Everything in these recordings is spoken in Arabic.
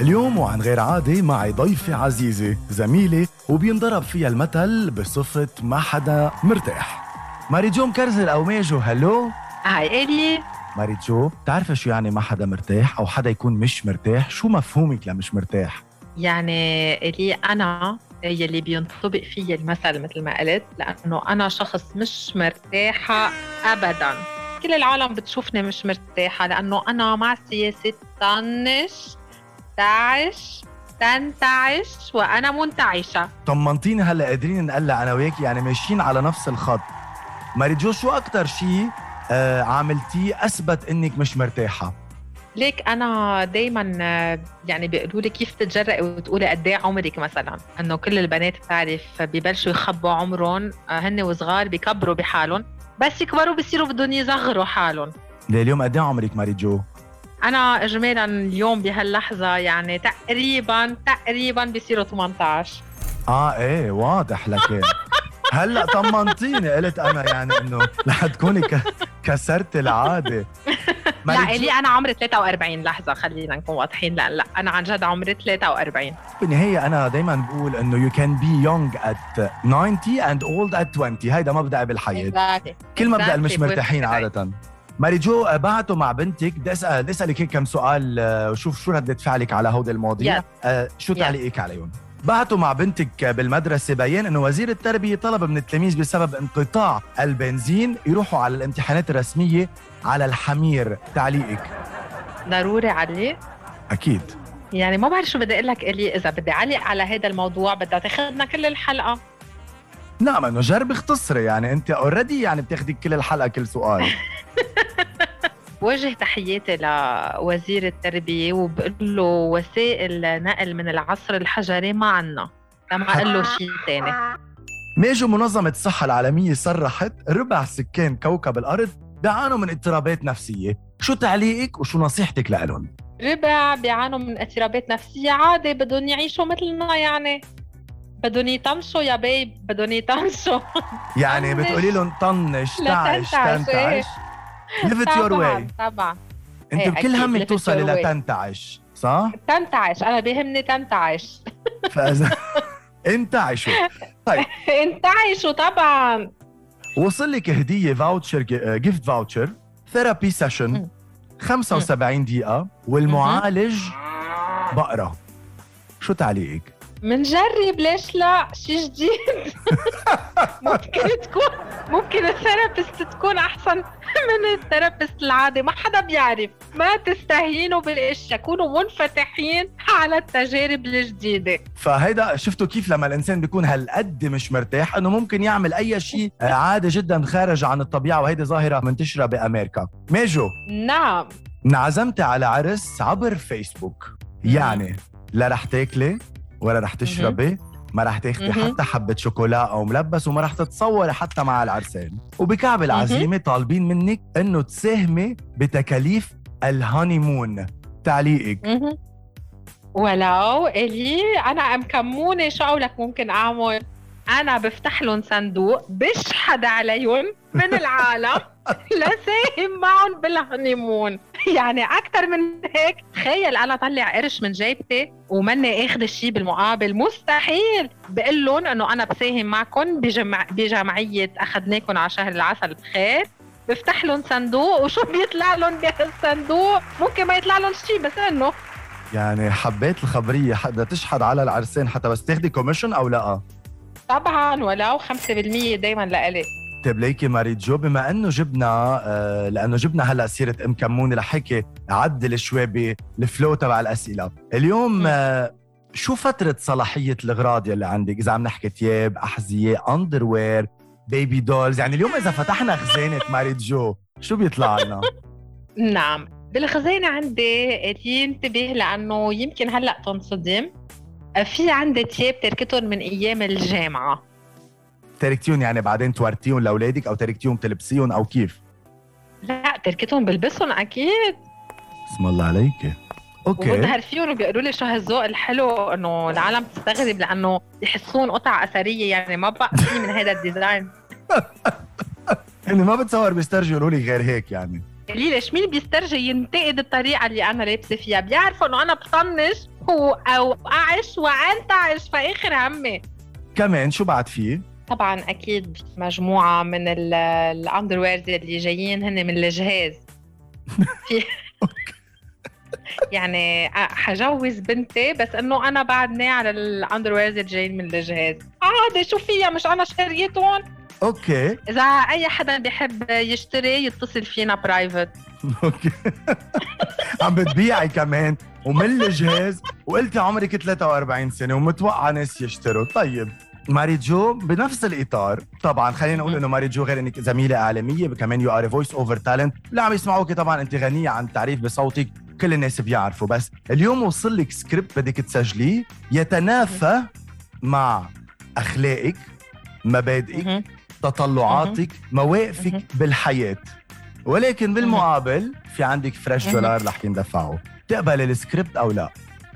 اليوم وعن غير عادة معي ضيفة عزيزة زميلة وبينضرب فيها المثل بصفة ما حدا مرتاح. ماري جو مكرزل أو ميجو hello؟ hi إلي. ماري جو بتعرفي شو يعني ما حدا مرتاح؟ أو حدا يكون مش مرتاح؟ شو مفهومك لمش مرتاح؟ يعني إلي أنا يلي بينطبق فيي المثل مثل ما قلت لأنه أنا شخص مش مرتاحة أبدا. كل العالم بتشوفني مش مرتاحة لأنه أنا مع سياسة طنش تعش تنتعش وأنا منتعشة طمنتيني هلأ قادرين نقلع أنا وياك يعني ماشيين على نفس الخط. ماري جو شو أكتر شيء آه عملتيه أثبت إنك مش مرتاحة. ليك أنا دائما يعني بيقولوا لي كيف تتجرأي وتقولي قد إيه عمرك مثلا؟ إنه كل البنات بتعرف ببلشوا يخبوا عمرهم هن وصغار بيكبروا بحالهم. بس يكبروا بصيروا بدهم يصغروا حالهم. ليه اليوم قد إيه عمرك ماري جو؟ أنا اجمالا اليوم بهاللحظة يعني تقريبا تقريبا بصيروا 18 آه إيه واضح لكن هلأ طمنتيني قلت أنا يعني إنه رح تكوني كسرت العادة. لا الي أنا عمري 43 لحظة خلينا نكون واضحين. لا لا أنا عن جد عمري 43 بالنهاية أنا دايما بقول إنه you can be young at 90 and old at 20 هيدا مبدأ بالحياة. كل مبدأ المش مرتاحين عادة. ماري جو بعته مع بنتك. بدي اسال بدي أسألك هيك كم سؤال وشوف شو ردة فعلك على هودي المواضيع. Yes. آه شو تعليقك yes. عليهم؟ بعتوا مع بنتك بالمدرسة بيان إنه وزير التربية طلب من التلاميذ بسبب انقطاع البنزين يروحوا على الامتحانات الرسمية على الحمير. تعليقك. ضروري علي؟ أكيد. يعني ما بعرف شو بدي أقول لك إلي إذا بدي أعلق على هذا الموضوع بدها تاخذنا كل الحلقة. نعم إنه جرب اختصري يعني أنت already يعني بتاخدي كل الحلقة كل سؤال. بوجه تحياتي لوزير التربية وبقول له وسائل نقل من العصر الحجري ما عنا لما قال له شيء ثاني ميجو منظمة الصحة العالمية صرحت ربع سكان كوكب الأرض بيعانوا من اضطرابات نفسية. شو تعليقك وشو نصيحتك لهم؟ ربع بيعانوا من اضطرابات نفسية عادي بدهم يعيشوا مثلنا يعني. بدهم يطنشوا يا babe بدهم يطنشوا. يعني بتقولي لهم طنش تعش تنتعش it your way. طبعا. انت إيه، بكل همك توصلي لتنتعش صح؟ تنتعش أنا بيهمني تنتعش. فاذا انتعشوا. طيب. انتعشوا طبعا. وصل لك هدية voucher gift voucher therapy session 75 دقيقة والمعالج بقرة. شو تعليقك؟ منجرب ليش لا؟ شيء جديد. ممكن تكون ممكن ال therapist تكون أحسن من ال therapist العادي. ما حدا بيعرف. ما تستهينوا بالاشياء كونوا منفتحين على التجارب الجديدة. فهيدا شفتوا كيف لما الإنسان بيكون هالقد مش مرتاح؟ إنه ممكن يعمل أي شيء عادي جدا خارج عن الطبيعة وهيدي ظاهرة منتشرة بأمريكا. ميجو نعم. انعزمتي على عرس عبر فيسبوك. يعني لا رح تاكلي ولا رح تشربي ما رح تاخدي حتى حبة شوكولا أو ملبس وما رح تتصوري حتى مع العرسان. وبكعب العزيمة طالبين منك إنه تساهمي بتكاليف الهانيمون. تعليقك. ولو إلي أنا مكمونة شو أقولك ممكن أعمل؟ أنا بفتح لهم صندوق بشحد عليهم من العالم لساهم معهم بالهنيمون يعني أكثر من هيك تخيل أنا طلع قرش من جيبتي وماني آخذ الشيء بالمقابل. مستحيل. بقول لهم إنه أنا بساهم معكم بجمع بجمعية أخذناكم على شهر العسل بخير. بفتح لهم صندوق وشو بيطلع لهم بهالصندوق؟ ممكن ما يطلع لهم شيء بس إنه. يعني حبيت الخبرية حدا تشحد على العرسان حتى بس تاخدي كوميشن أو لا؟ طبعا ولو 5% دائما لإلي. طيب ليكي ماري جو بما إنه جبنا آه لأنه جبنا هلأ سيرة أم كمونه لحتى عدل شوي بال flow تبع الأسئلة. اليوم آه شو فترة صلاحية الأغراض يلي عندك؟ إذا عم نحكي ثياب، أحذية، underwear، baby dolls، يعني اليوم إذا فتحنا خزانة ماري جو، شو بيطلع لنا؟ نعم، بالخزانة عندي ينتبه لأنه يمكن هلأ تنصدم. في عندي ثياب تركتهم من أيام الجامعة. تركتيهم يعني بعدين تورتيهم لأولادك أو تركتيهم تلبسيهم أو كيف؟ لا تركتهم بلبسهم أكيد. اسم الله عليك. okay. وبظهر فيهم وبيقولوا لي شو هالذوق الحلو إنه العالم تستغرب لأنه يحسون قطع أثرية يعني ما بقى في من هذا ال design. يعني ما بتصور بيسترجوا يقولوا لي غير هيك يعني. ليش مين بيسترجي؟ ينتقد الطريقة اللي أنا لابسة فيها. بيعرفوا إنه أنا بطنش واوقعش وانتعش فاخر همي. كمان شو بعد فيه؟ طبعا أكيد مجموعة من ال underwears اللي جايين هن من الجهاز. في يعني حجوز بنتي بس إنه أنا بعدني على ال underwears اللي جايين من الجهاز. عادي شو فيها؟ مش أنا شريتهم okay. إذا أي حدا بيحب يشتري يتصل فينا private عم بتبيعي كمان ومن الجهاز وقلتي عمرك 43 سنة ومتوقعة ناس يشتروا. طيب ماري جو بنفس الإطار. طبعا خلينا نقول إنه ماري جو غير إنك زميلة إعلامية كمان you are voice over talent اللي عم يسمعوك طبعا أنت غنية عن التعريف بصوتك كل الناس بيعرفوا. بس اليوم وصل لك سكريبت بدك تسجليه يتنافى مع أخلاقك مبادئك تطلعاتك مواقفك بالحياة. ولكن بالمقابل في عندك fresh dollar رح يندفعوا تقبل السكريبت أو لا؟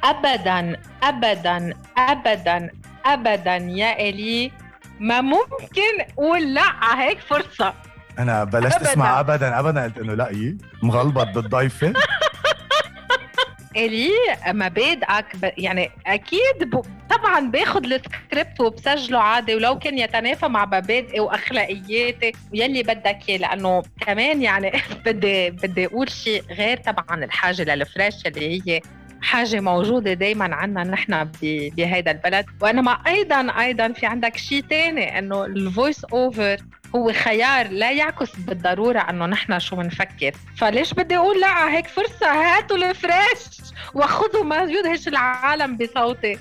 ابدا ابدا ابدا ابدا يا إلي. ما ممكن قول لا هيك فرصة. أنا بلشت أبداً. أسمع ابدا ابدا قلت إنه لا مغلبط بالضيفة. إلي مبادئك يعني أكيد. طبعا باخذ السكريبت وبسجله عادي ولو كان يتنافى مع مبادئي واخلاقياتي ويلي بدك إياه لأنه كمان يعني بدي بدي أقول شيء غير طبعا الحاجة لل fresh اللي هي حاجة موجودة دايما عنا نحن بهيدا البلد. وإنما أيضا أيضا في عندك شيء تاني إنه ال voice over هو خيار لا يعكس بالضرورة أنه نحن شو بنفكر فليش بدي أقول لا؟ هيك فرصة هاتوا ال fresh وخذوا ما يدهش العالم بصوتي.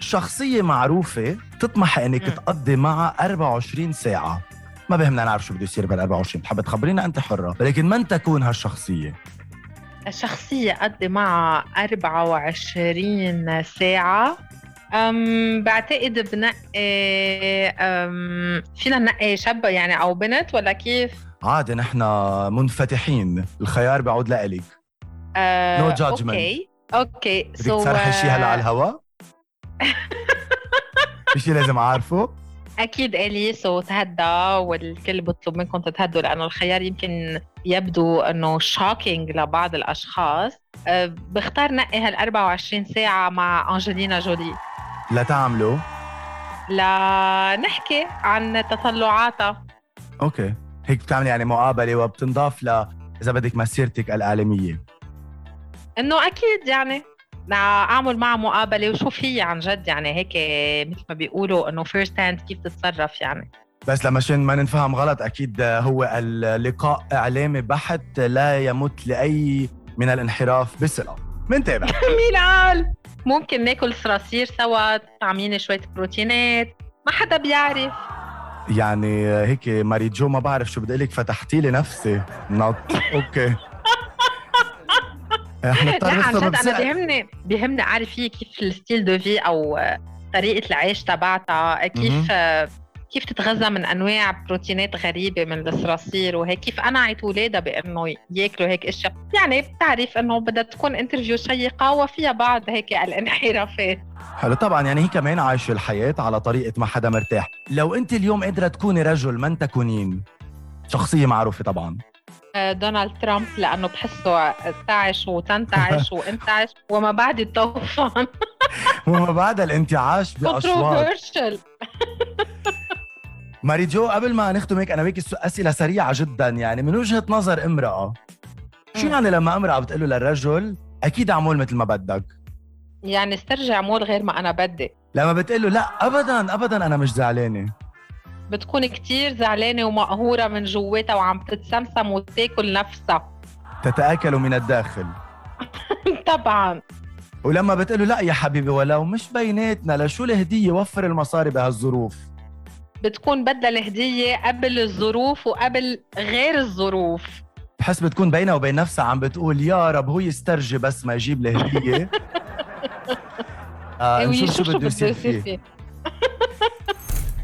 شخصية معروفة تطمح إنك م. تقضي معها 24 ساعة. ما بهمنا نعرف شو بده يصير بال 24 بتحب تخبرينا أنت حرة ولكن من تكون هالشخصية؟ شخصية قضي معها 24 ساعة. أم بعتقد بنقي أم فينا ننقي شاب يعني أو بنت ولا كيف؟ عادي نحن منفتحين. الخيار بيعود لإلك. no judgment okay. Okay بدك تصرحي شيء هلأ على الهوا؟ في شيء لازم اعرفه؟ أكيد إلي so تهدى والكل بطلب منكم تتهدوا لأنه الخيار يمكن يبدو إنه shocking لبعض الأشخاص. أه، بختار نقي هال 24 ساعة مع أنجلينا جولي. لتعملوا؟ لنحكي عن تطلعاتها. Okay. هيك بتعملي يعني مقابلة وبتنضاف ل إذا بدك مسيرتك الاعلاميه إنه أكيد يعني. أعمل معها مقابلة وشوف هي عن جد يعني هيك مثل ما بيقولوا إنه first hand كيف تتصرف يعني. بس لما ما ننفهم غلط أكيد هو اللقاء إعلامي بحت لا يمت لأي من الانحراف بسرعة منتابع. مين قال ممكن ناكل صراصير سوا طعميني شوية بروتينات ما حدا بيعرف. يعني هيك ماري جو ما بعرف شو بدي لك فتحتي لي نفسي. نط. Okay. إحنا لا عن جد أنا بيهمني بيهمني اعرف هي كيف ال style de vie أو طريقة العيش تبعتها كيف كيف تتغذى من أنواع بروتينات غريبة من الصراصير وهيك كيف قنعت اولادها بإنه ياكلوا هيك أشياء. يعني بتعرف إنه بدها تكون interview شيقة وفيها بعض هيك الانحرافات. حلو طبعا يعني هي كمان عايشة الحياة على طريقة ما حدا مرتاح. لو أنت اليوم قادرة تكوني رجل من تكونين؟ شخصية معروفة طبعا. دونالد ترامب لأنه بحسه تعش وتنتعش وانتعش وما بعد الطوفان. وما بعد الانتعاش باشواط ماري جو قبل ما نختم هيك أنا ويك أسئلة سريعة جدا يعني من وجهة نظر امرأة شو يعني لما امرأة بتقول له للرجل أكيد أعمل مثل ما بدك. يعني استرجع مول غير ما أنا بدي. لما بتقول له لا ابدا ابدا أنا مش زعلانة. بتكون كتير زعلانة ومقهورة من جواتها وعم تتسمسم وتاكل نفسها. تتأكل من الداخل. طبعا. ولما بتقول لا يا حبيبي ولو مش بيناتنا لشو الهدية وفر المصاري بهالظروف؟ بتكون بدها الهدية قبل الظروف وقبل غير الظروف. بحس بتكون بينها وبين نفسها عم بتقول يا رب هو يسترجي بس ما يجيب الهدية آه نشوف شو بده يصير فيه.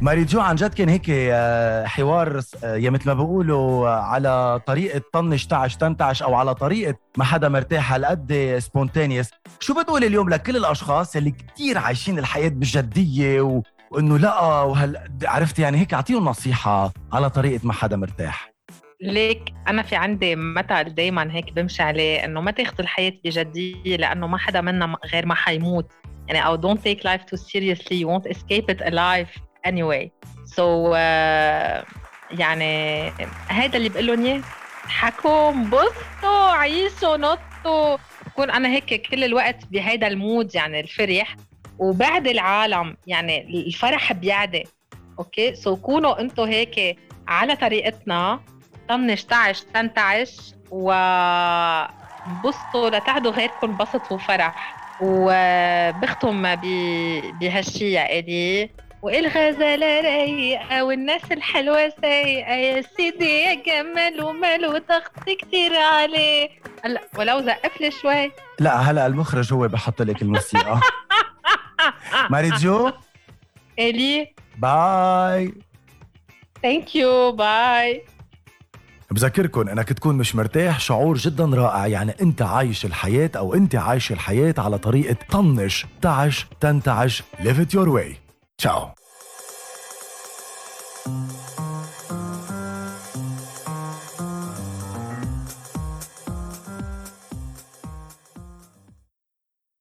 ماري جو عن جد كان هيك آه، حوار آه، يا مثل ما بيقولوا آه، على طريقة طنش تعش تنتعش أو على طريقة ما حدا مرتاح هالقد spontaneous شو بتقول اليوم لكل الأشخاص اللي كتير عايشين الحياة بجدية و... وإنه لا وهل عرفت يعني هيك؟ أعطيهم نصيحة على طريقة ما حدا مرتاح. ليك أنا في عندي مثل دائما هيك بمشي عليه إنه ما تاخذوا الحياة بجدية لأنه ما حدا منا غير ما حيموت. يعني أو don't take life too seriously you won't escape it alive. Anyway. So uh, يعني هذا اللي بقول لهم إياه. اضحكوا انبسطوا عيشوا نطوا. بكون أنا هيك كل الوقت بهيدا المود يعني الفرح. وبعد العالم يعني الفرح بيعدي. Okay? So كونوا أنتم هيك على طريقتنا. طنش تعش تنتعش. وانبسطوا لتعدوا غيركم انبسطوا وفرح. وبختم بهالشي يا إلي. والغزالة رايقة والناس الحلوة سايقة. يا سيدي يا جمال ومال وضغط كتير عليه. هلا ولو زقف لي شوي. لا هلا المخرج هو بحط لك الموسيقى. ماري جو إلي. Bye. Thank you bye. بذكركم إنك تكون مش مرتاح شعور جدا رائع. يعني أنت عايش الحياة أو أنت عايش الحياة على طريقة طنش. تعش تنتعش it your way. Ciao.